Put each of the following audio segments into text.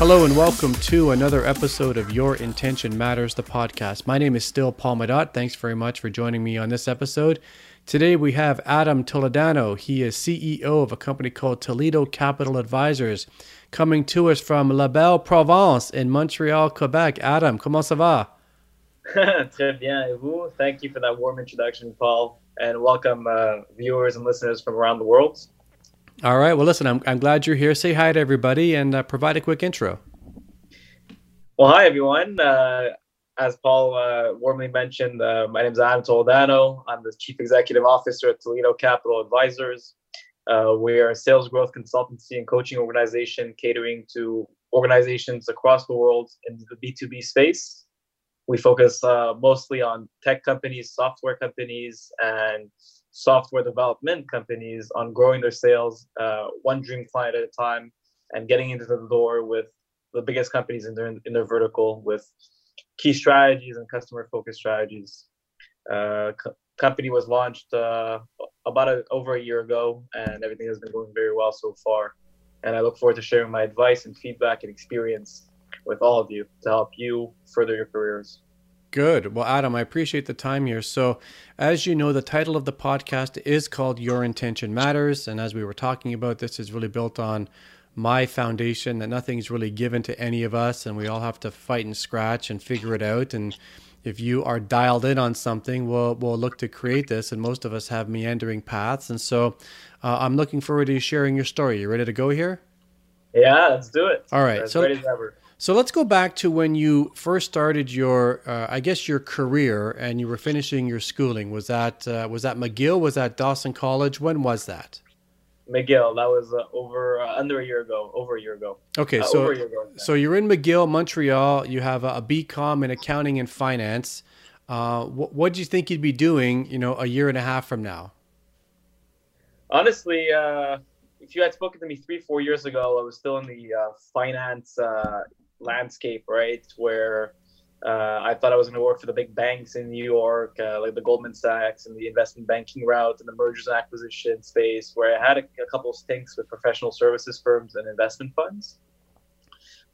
Hello and welcome to another episode of Your Intention Matters, the podcast. My name is still Paul Madot. Thanks very much for joining me on this episode. Today we have Adam Toledano. He is CEO of a company called Toledo Capital Advisors, coming to us from La Belle Province in Montreal, Quebec. Adam, comment ça va? Très bien, et vous? Thank you for that warm introduction, Paul, and welcome uh, viewers and listeners from around the world. All right. Well, listen, I'm, I'm glad you're here. Say hi to everybody and uh, provide a quick intro. Well, hi, everyone. Uh, as Paul uh, warmly mentioned, uh, my name is Adam Toledano. I'm the Chief Executive Officer at Toledo Capital Advisors. Uh, we are a sales growth consultancy and coaching organization catering to organizations across the world in the B2B space. We focus uh, mostly on tech companies, software companies, and software development companies on growing their sales uh, one dream client at a time and getting into the door with the biggest companies in their in their vertical with key strategies and customer focused strategies. Uh, co- company was launched uh, about a, over a year ago, and everything has been going very well so far. And I look forward to sharing my advice and feedback and experience with all of you to help you further your careers. Good. Well, Adam, I appreciate the time here. So, as you know, the title of the podcast is called Your Intention Matters. And as we were talking about, this is really built on my foundation that nothing's really given to any of us and we all have to fight and scratch and figure it out. And if you are dialed in on something, we'll, we'll look to create this. And most of us have meandering paths. And so uh, I'm looking forward to sharing your story. You ready to go here? Yeah, let's do it. All right. As so, ready as ever. So let's go back to when you first started your, uh, I guess, your career, and you were finishing your schooling. Was that uh, was that McGill? Was that Dawson College? When was that? McGill. That was uh, over uh, under a year ago. Over a year ago. Okay, Uh, so over a year ago. so you're in McGill, Montreal. You have a, a BCom in accounting and finance. Uh, what what do you think you'd be doing? You know, a year and a half from now. Honestly, uh, if you had spoken to me three, four years ago, I was still in the uh, finance uh, landscape, right? Where uh, I thought I was going to work for the big banks in New York, uh, like the Goldman Sachs and the investment banking route and the mergers and acquisition space, where I had a, a couple stinks with professional services firms and investment funds.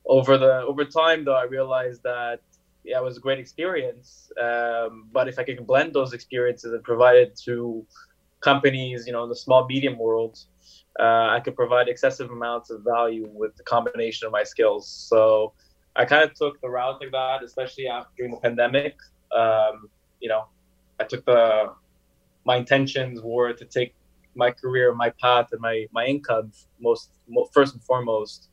Over the over time, though, I realized that yeah, it was a great experience. Um, but if I could blend those experiences and provide it to companies, you know, in the small medium world, uh, I could provide excessive amounts of value with the combination of my skills. So I kind of took the route like that, especially after during the pandemic. Um, you know, I took the my intentions were to take my career, my path, and my my income most, most first and foremost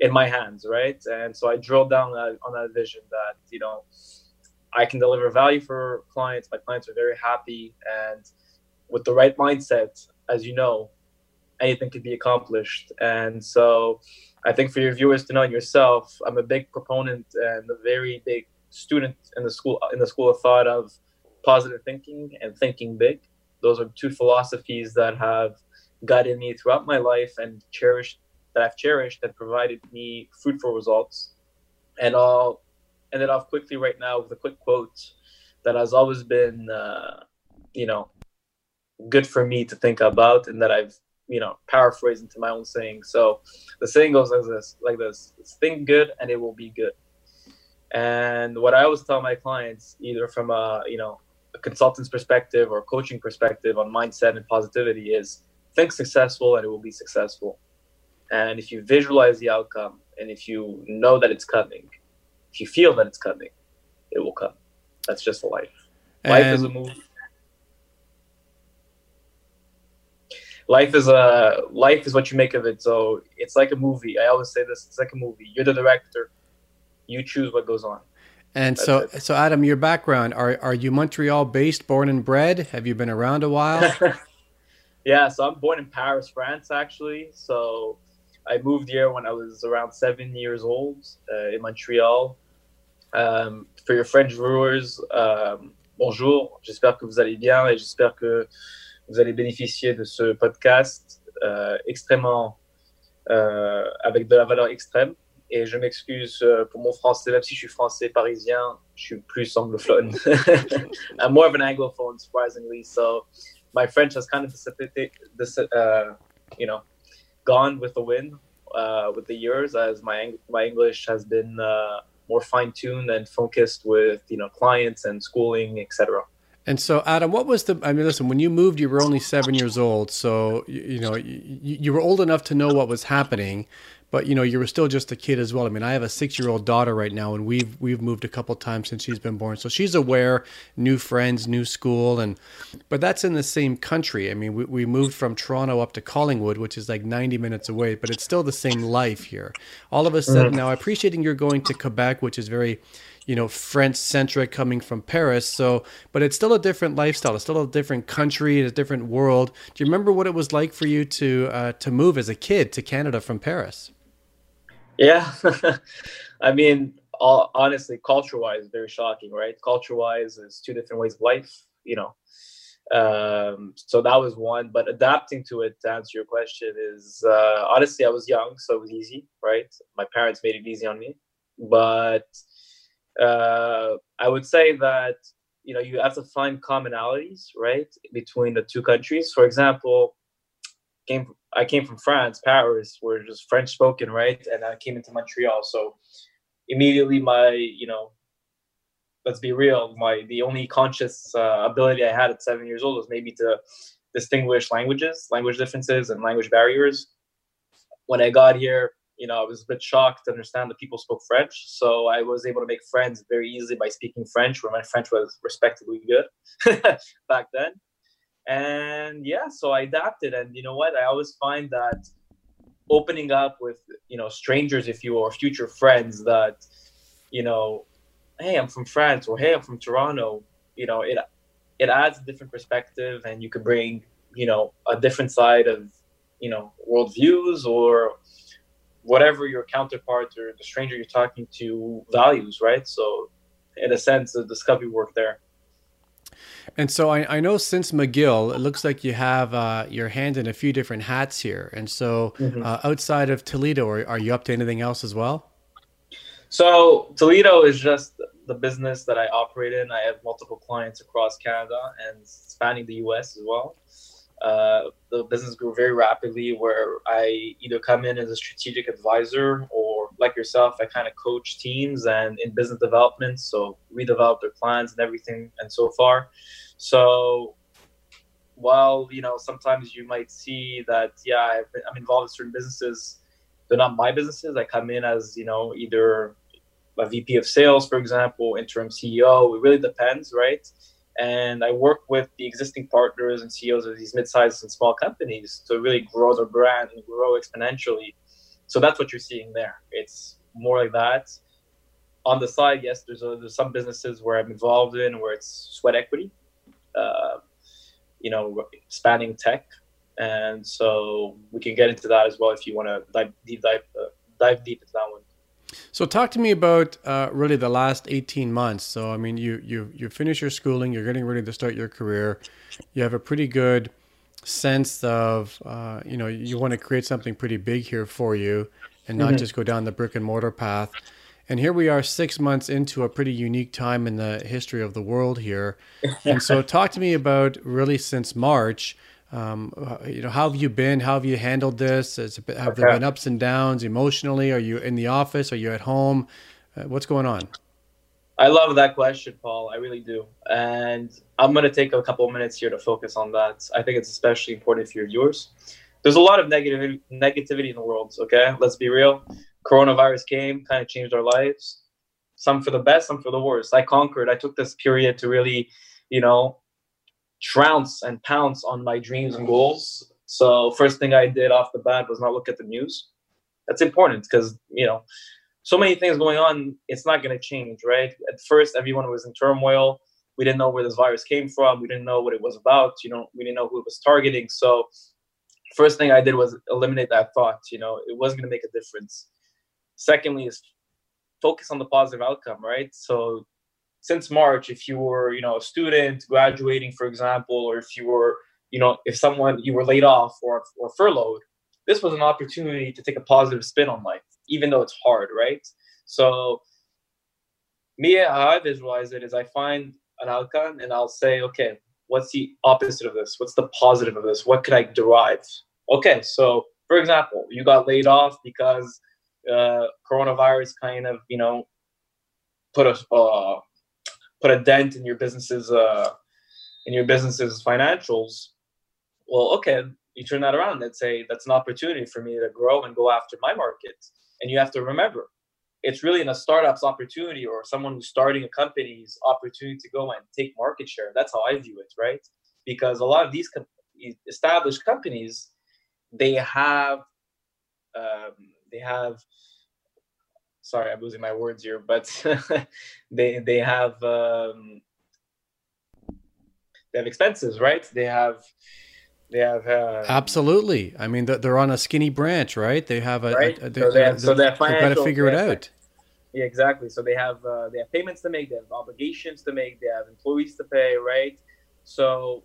in my hands, right? And so I drilled down on that, on that vision that you know I can deliver value for clients. My clients are very happy, and with the right mindset, as you know, anything could be accomplished. And so I think for your viewers to know yourself, I'm a big proponent and a very big student in the school in the school of thought of positive thinking and thinking big. Those are two philosophies that have guided me throughout my life and cherished that I've cherished and provided me fruitful results. And I'll end it off quickly right now with a quick quote that has always been, uh, you know, good for me to think about and that I've you know paraphrased into my own saying. So the saying goes like this: like this, think good and it will be good. And what I always tell my clients, either from a you know a consultant's perspective or coaching perspective on mindset and positivity, is think successful and it will be successful. And if you visualize the outcome and if you know that it's coming, if you feel that it's coming, it will come. That's just life. Life is a And- movie. Life is a life is what you make of it. So it's like a movie. I always say this: it's like a movie. You're the director. You choose what goes on. And That's so, it. so Adam, your background are are you Montreal based, born and bred? Have you been around a while? yeah, so I'm born in Paris, France, actually. So I moved here when I was around seven years old uh, in Montreal. Um, for your French viewers, um, bonjour. J'espère que vous allez bien et j'espère que vous allez bénéficier de ce podcast euh, extrêmement euh, avec de la valeur extrême. Et je m'excuse euh, pour mon français, même si je suis français parisien, je suis plus anglophone. I'm more of an anglophone, surprisingly. So my French has kind of uh, you know, gone with the wind uh, with the years as my my English has been uh, more fine tuned and focused with you know clients and schooling, etc. And so, Adam, what was the? I mean, listen, when you moved, you were only seven years old, so you, you know you, you were old enough to know what was happening but you know you were still just a kid as well. I mean, I have a six-year-old daughter right now, and we've we've moved a couple times since she's been born, so she's aware, new friends, new school, and but that's in the same country. I mean, we, we moved from Toronto up to Collingwood, which is like 90 minutes away, but it's still the same life here. All of a sudden, mm-hmm. now appreciating you're going to Quebec, which is very you know French centric coming from Paris. So, but it's still a different lifestyle. It's still a different country, a different world. Do you remember what it was like for you to uh, to move as a kid to Canada from Paris? Yeah, I mean, all, honestly, culture-wise, very shocking, right? Culture-wise, is two different ways of life, you know. Um, so that was one, but adapting to it to answer your question is uh, honestly, I was young, so it was easy, right? My parents made it easy on me, but uh, I would say that you know you have to find commonalities, right, between the two countries. For example, came I came from France, Paris, where was French spoken, right? And I came into Montreal, so immediately my you know let's be real my the only conscious uh, ability i had at seven years old was maybe to distinguish languages language differences and language barriers when i got here you know i was a bit shocked to understand that people spoke french. So i was able to make friends very easily by speaking french where my french was respectably good back then. And yeah so i adapted. And you know what? I always find that opening up with you know strangers if you are future friends that you know hey i'm from france or hey i'm from toronto you know it it adds a different perspective and you could bring you know a different side of you know worldviews or whatever your counterpart or the stranger you're talking to values right so in a sense the discovery work there and so I, I know since McGill, it looks like you have uh, your hand in a few different hats here. And so mm-hmm. uh, outside of Toledo, are, are you up to anything else as well? So Toledo is just the business that I operate in. I have multiple clients across Canada and spanning the US as well. Uh, the business grew very rapidly where I either come in as a strategic advisor or like yourself, I kind of coach teams and in business development. So redevelop their plans and everything and so far. So while, you know, sometimes you might see that, yeah, I'm involved in certain businesses, they're not my businesses. I come in as, you know, either a VP of sales, for example, interim CEO. It really depends, right? And I work with the existing partners and CEOs of these mid-sized and small companies to really grow their brand and grow exponentially. So that's what you're seeing there. It's more like that. On the side, yes, there's, a, there's some businesses where I'm involved in where it's sweat equity, uh, you know, spanning tech, and so we can get into that as well if you want to dive deep dive uh, dive deep into that one. So talk to me about uh, really the last 18 months. So I mean, you you you finish your schooling, you're getting ready to start your career. You have a pretty good sense of uh, you know you want to create something pretty big here for you, and not mm-hmm. just go down the brick and mortar path. And here we are, six months into a pretty unique time in the history of the world here. and so, talk to me about really since March um, uh, you know, how have you been? How have you handled this? Has, have okay. there been ups and downs emotionally? Are you in the office? Are you at home? Uh, what's going on? I love that question, Paul. I really do. And I'm going to take a couple of minutes here to focus on that. I think it's especially important for your viewers. There's a lot of negative negativity in the world, okay? Let's be real. Coronavirus came, kind of changed our lives. Some for the best, some for the worst. I conquered. I took this period to really, you know, trounce and pounce on my dreams and goals. So first thing I did off the bat was not look at the news. That's important because you know so many things going on. It's not going to change, right? At first, everyone was in turmoil. We didn't know where this virus came from. We didn't know what it was about. You know, we didn't know who it was targeting. So first thing I did was eliminate that thought. You know, it wasn't going to make a difference. Secondly, is focus on the positive outcome, right? So since March, if you were, you know, a student graduating, for example, or if you were, you know, if someone you were laid off or or furloughed, this was an opportunity to take a positive spin on life, even though it's hard, right? So me, how I visualize it is I find an outcome and I'll say, okay, what's the opposite of this? What's the positive of this? What could I derive? Okay, so for example, you got laid off because uh, coronavirus kind of, you know, put a uh, put a dent in your business's uh, in your business's financials. Well, okay, you turn that around and say that's an opportunity for me to grow and go after my market. And you have to remember, it's really in a startup's opportunity or someone who's starting a company's opportunity to go and take market share. That's how I view it, right? Because a lot of these com- established companies, they have, um, they have. Sorry, I'm losing my words here, but they they have um, they have expenses, right? They have they have uh, absolutely. I mean, they're on a skinny branch, right? They have a, right. A, a, so they have, so they've got to figure it out. Yeah, exactly. So they have uh, they have payments to make, they have obligations to make, they have employees to pay, right? So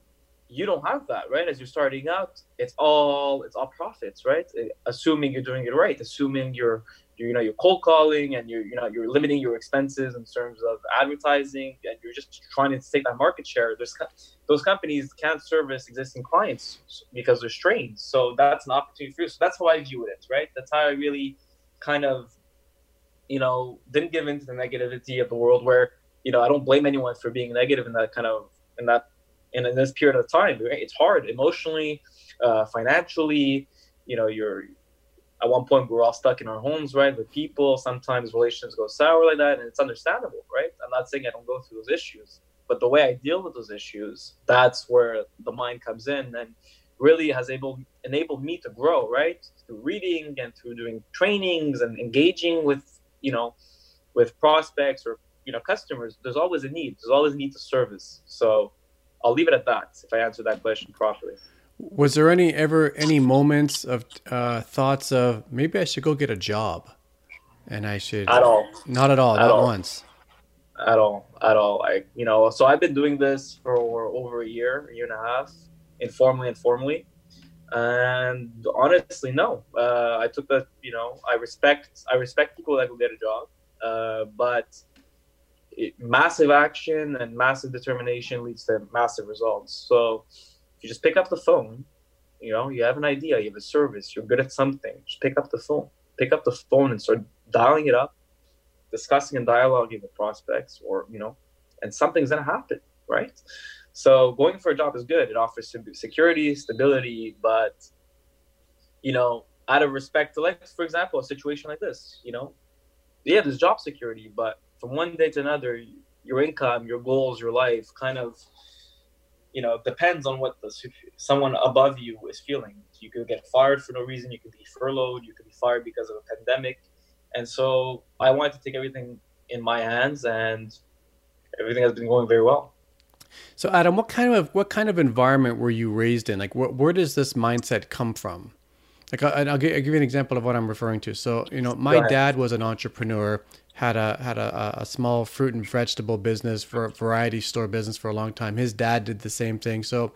you don't have that, right? As you're starting out, it's all it's all profits, right? Assuming you're doing it right, assuming you're you know you're cold calling and you're you know you're limiting your expenses in terms of advertising and you're just trying to take that market share there's those companies can't service existing clients because they're strained. So that's an opportunity for you. So that's how i view it right? That's how i really kind of you know didn't give into the negativity of the world where you know i don't blame anyone for being negative in that kind of in that in, this period of time right? it's hard emotionally uh, financially you know you're at one point we are all stuck in our homes, right, with people. Sometimes relationships go sour like that, and it's understandable, right? I'm not saying I don't go through those issues, but the way I deal with those issues, that's where the mind comes in and really has able enabled me to grow, right, through reading and through doing trainings and engaging with, you know, with prospects or you know customers. There's always a need. There's always a need to service. So I'll leave it at that if I answer that question properly. Was there any ever any moments of uh, thoughts of maybe I should go get a job, and I should at all? Not at all. At not all. once. At all. At all. I you know so I've been doing this for over a year, a year and a half, informally and formally, and honestly, no. Uh, I took that. you know I respect I respect people that go get a job, uh, but it, massive action and massive determination leads to massive results. So you just pick up the phone, you know, you have an idea, you have a service, you're good at something, just pick up the phone. Pick up the phone and start dialing it up, discussing and dialoguing with prospects or, you know, and something's gonna happen, right? So going for a job is good. It offers security, stability, but you know, out of respect to like, for example, a situation like this, you know, yeah, there's job security, but from one day to another, your income, your goals, your life kind of you know depends on what the someone above you is feeling. You could get fired for no reason you could be furloughed you could be fired because of a pandemic. And so i wanted to take everything in my hands and everything has been going very well. So adam what kind of what kind of environment were you raised in? Like wh- where does this mindset come from? Like I, will give, I'll give you an example of what i'm referring to. So you know my dad was an entrepreneur had a had a, a small fruit and vegetable business for a variety store business for a long time. His dad did the same thing. So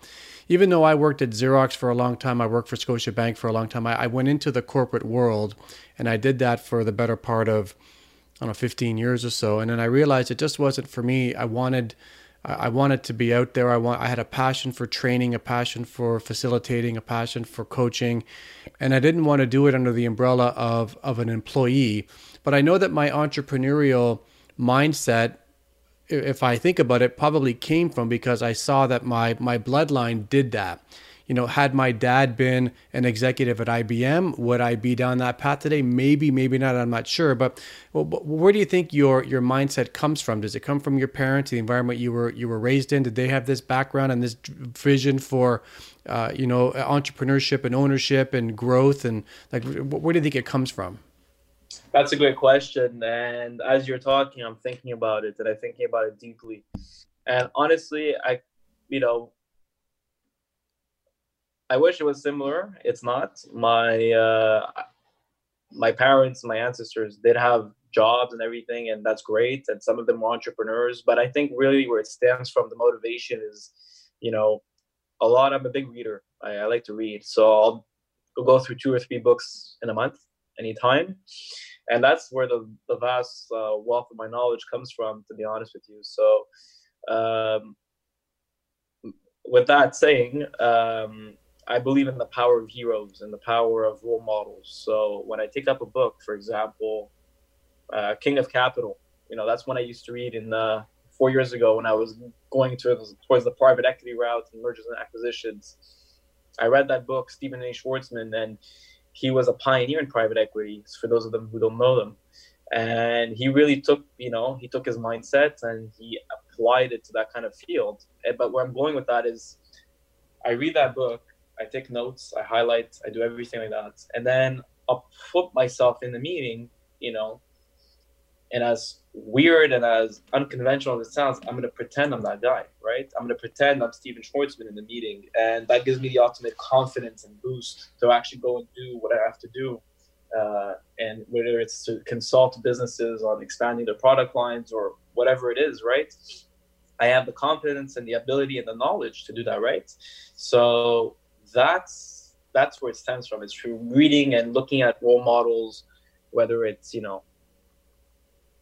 even though I worked at Xerox for a long time, I worked for Scotiabank for a long time. I, I went into the corporate world, and I did that for the better part of I don't know 15 years or so. And then I realized it just wasn't for me. I wanted I wanted to be out there. I want I had a passion for training, a passion for facilitating, a passion for coaching, and I didn't want to do it under the umbrella of of an employee. But I know that my entrepreneurial mindset if I think about it probably came from because I saw that my my bloodline did that you know, had my dad been an executive at IBM, would I be down that path today? Maybe, maybe not. I'm not sure. But where do you think your your mindset comes from? Does it come from your parents, the environment you were you were raised in? Did they have this background and this vision for, uh, you know, entrepreneurship and ownership and growth and like where do you think it comes from? That's a great question. And as you're talking, I'm thinking about it and I'm thinking about it deeply. And honestly, I, you know, I wish it was similar. It's not. My uh, my parents, my ancestors did have jobs and everything, and that's great. And some of them were entrepreneurs. But I think really where it stems from, the motivation is, you know, a lot. I'm a big reader. I, I like to read, so I'll go through two or three books in a month, anytime, and that's where the the vast uh, wealth of my knowledge comes from. To be honest with you, so. Um, with that saying, um, I believe in the power of heroes and the power of role models. So when I take up a book, for example, uh, King of Capital, you know, that's when I used to read in the four years ago when I was going to, towards the private equity route and mergers and acquisitions. I read that book, Stephen A. Schwarzman, and he was a pioneer in private equity. For those of them who don't know them, and he really took, you know, he took his mindset and he applied it to that kind of field. Eh, but where I'm going with that is, I read that book, I take notes, I highlight, I do everything like that, and then I'll put myself in the meeting, you know, and as weird and as unconventional as it sounds, I'm going to pretend I'm that guy, right? I'm going to pretend I'm Stephen Schwarzman in the meeting. And that gives me the ultimate confidence and boost to actually go and do what I have to do. Uh, and whether it's to consult businesses on expanding their product lines or whatever it is, right? I have the confidence and the ability and the knowledge to do that, right? So that's that's where it stems from. It's through reading and looking at role models, whether it's you know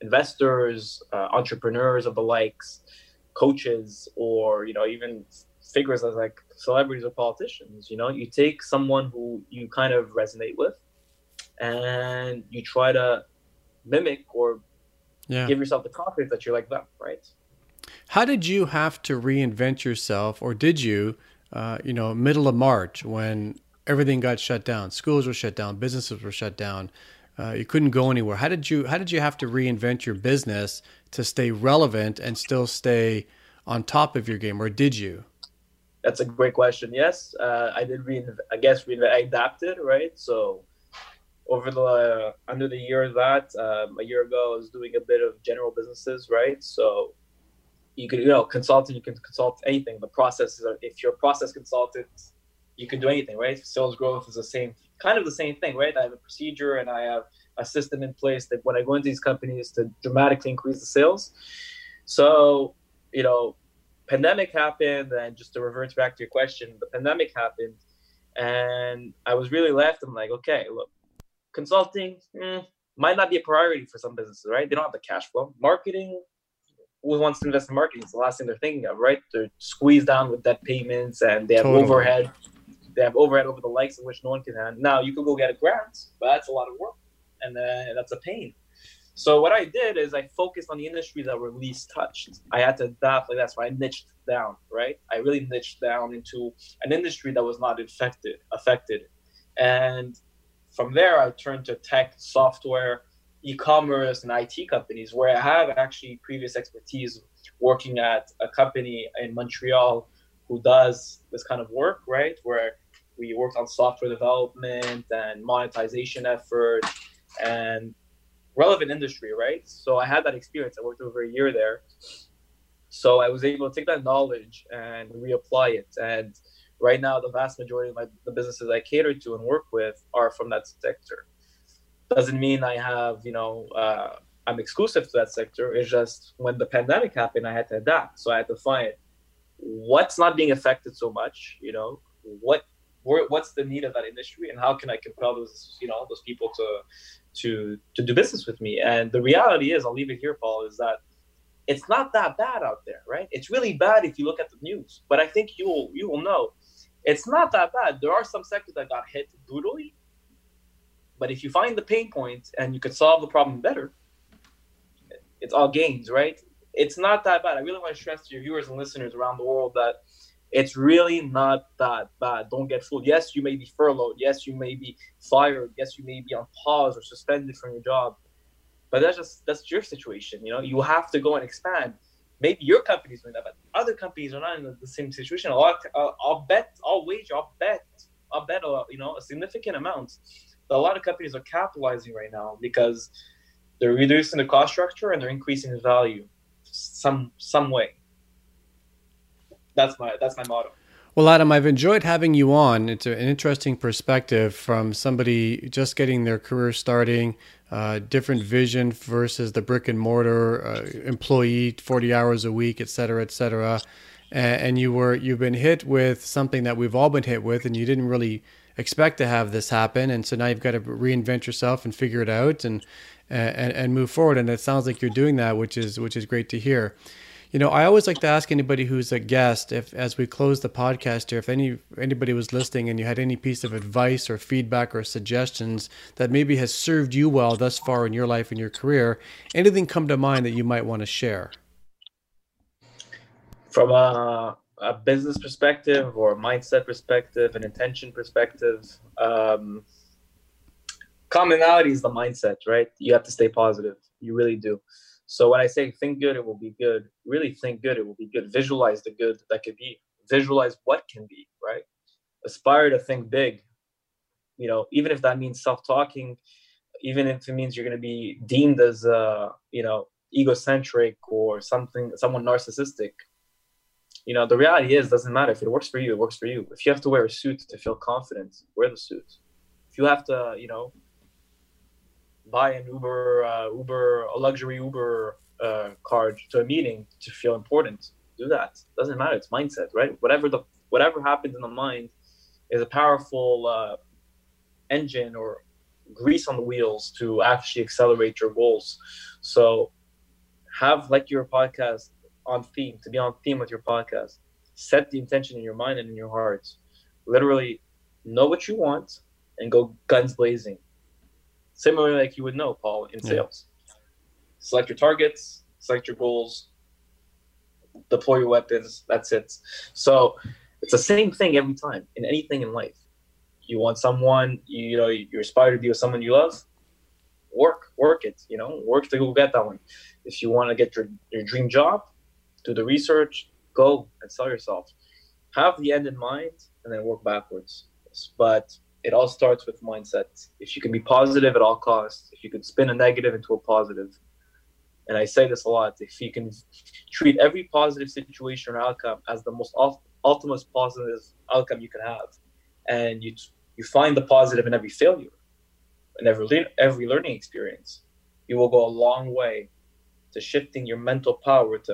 investors, uh, entrepreneurs of the likes, coaches, or you know even figures as like celebrities or politicians. You know, you take someone who you kind of resonate with, and you try to mimic or yeah. give yourself the confidence that you're like them, right? How did you have to reinvent yourself, or did you? Uh, you know, middle of March when everything got shut down, schools were shut down, businesses were shut down uh, you couldn't go anywhere. How did you How did you have to reinvent your business to stay relevant and still stay on top of your game, or did you? That's a great question. Yes, uh, I did. Re- I guess re- I adapted, right? So over the uh, under the year of that, um, a year ago, I was doing a bit of general businesses, right? So you could, you know, consulting. You can consult anything. The process is, if you're a process consultant, you can do anything, right? Sales growth is the same kind of the same thing, right? I have a procedure and I have a system in place that when I go into these companies to dramatically increase the sales. So, you know, pandemic happened, and just to revert back to your question, the pandemic happened, and I was really left. I'm like, okay, look, consulting mm, might not be a priority for some businesses, right? They don't have the cash flow. Marketing, who wants to invest in marketing? It's the last thing they're thinking of, right? They're squeezed down with debt payments and they have totally. overhead they have overhead over the likes of which no one can handle. Now you could go get a grant, but that's a lot of work, and then that's a pain. So what I did is I focused on the industries that were least touched. I had to adapt like that's why I niched down, right? I really niched down into an industry that was not affected, affected, and from there I turned to tech, software, e-commerce, and IT companies where I have actually previous expertise working at a company in Montreal who does this kind of work, right? Where we worked on software development and monetization efforts and relevant industry, right? So I had that experience. I worked over a year there. So I was able to take that knowledge and reapply it. And right now, the vast majority of my, the businesses I cater to and work with are from that sector. Doesn't mean I have, you know, uh, I'm exclusive to that sector. It's just when the pandemic happened, I had to adapt. So I had to find what's not being affected so much, you know, what what's the need of that industry and how can I compel those you know those people to to to do business with me? And the reality is, I'll leave it here, Paul, is that it's not that bad out there, right? It's really bad if you look at the news, but I think you will you will know it's not that bad. There are some sectors that got hit brutally, but if you find the pain point and you can solve the problem better, it's all gains, right? It's not that bad. I really want to stress to your viewers and listeners around the world that it's really not that bad. Don't get fooled. Yes, you may be furloughed. Yes, you may be fired. Yes, you may be on pause or suspended from your job. But that's just that's your situation. You know, you have to go and expand. Maybe your company's doing that, but other companies are not in the same situation. I'll, I'll bet. I'll wager. I'll bet. I'll bet. A, you know, a significant amount. a lot of companies are capitalizing right now because they're reducing the cost structure and they're increasing the value, some some way that's my that's my motto. Well, Adam, I've enjoyed having you on. It's an interesting perspective from somebody just getting their career starting, uh, different vision versus the brick and mortar uh, employee, 40 hours a week, et cetera, et cetera. And, and you were you've been hit with something that we've all been hit with, and you didn't really expect to have this happen, and so now you've got to reinvent yourself and figure it out and and, and move forward. And it sounds like you're doing that, which is which is great to hear. You know, I always like to ask anybody who's a guest if, as we close the podcast here, if any anybody was listening and you had any piece of advice or feedback or suggestions that maybe has served you well thus far in your life and your career, anything come to mind that you might want to share? From a, a business perspective or a mindset perspective, an intention perspective, um, commonality is the mindset, right? You have to stay positive. You really do. So when I say think good, it will be good, really think good, it will be good. Visualize the good that could be. Visualize what can be, right? Aspire to think big. You know, even if that means self-talking, even if it means you're going to be deemed as, uh, you know, egocentric or something, someone narcissistic. You know, the reality is, doesn't matter if it works for you, it works for you. If you have to wear a suit to feel confident, wear the suit. If you have to, you know, buy an Uber, uh, Uber, a luxury Uber uh, card to a meeting to feel important. Do that. Doesn't matter. It's mindset, right? Whatever the whatever happens in the mind is a powerful uh, engine or grease on the wheels to actually accelerate your goals. So have like your podcast on theme to be on theme with your podcast. Set the intention in your mind and in your heart. Literally know what you want and go guns blazing similarly like you would know, Paul, in sales. Yeah. Select your targets, select your goals, deploy your weapons. That's it. So it's the same thing every time in anything in life. You want someone, you, you know, you aspire to be with someone you love. Work, work it. You know, work to go get that one. If you want to get your your dream job, do the research, go and sell yourself. Have the end in mind, and then work backwards. But it all starts with mindset. If you can be positive at all costs, if you can spin a negative into a positive, and I say this a lot, if you can treat every positive situation or outcome as the most ultimate positive outcome you can have, and you you find the positive in every failure, and every every learning experience, you will go a long way to shifting your mental power to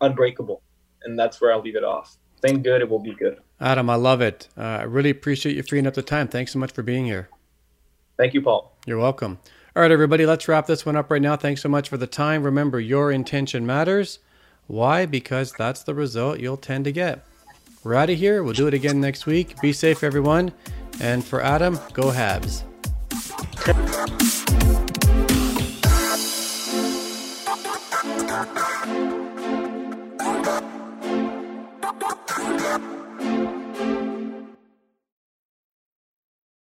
unbreakable, and that's where I'll leave it off. Think good, it will be good. Adam, I love it. Uh, I really appreciate you freeing up the time. Thanks so much for being here. Thank you, Paul. You're welcome. All right, everybody, let's wrap this one up right now. Thanks so much for the time. Remember, your intention matters. Why? Because that's the result you'll tend to get. We're out of here. We'll do it again next week. Be safe, everyone. And for Adam, go Habs.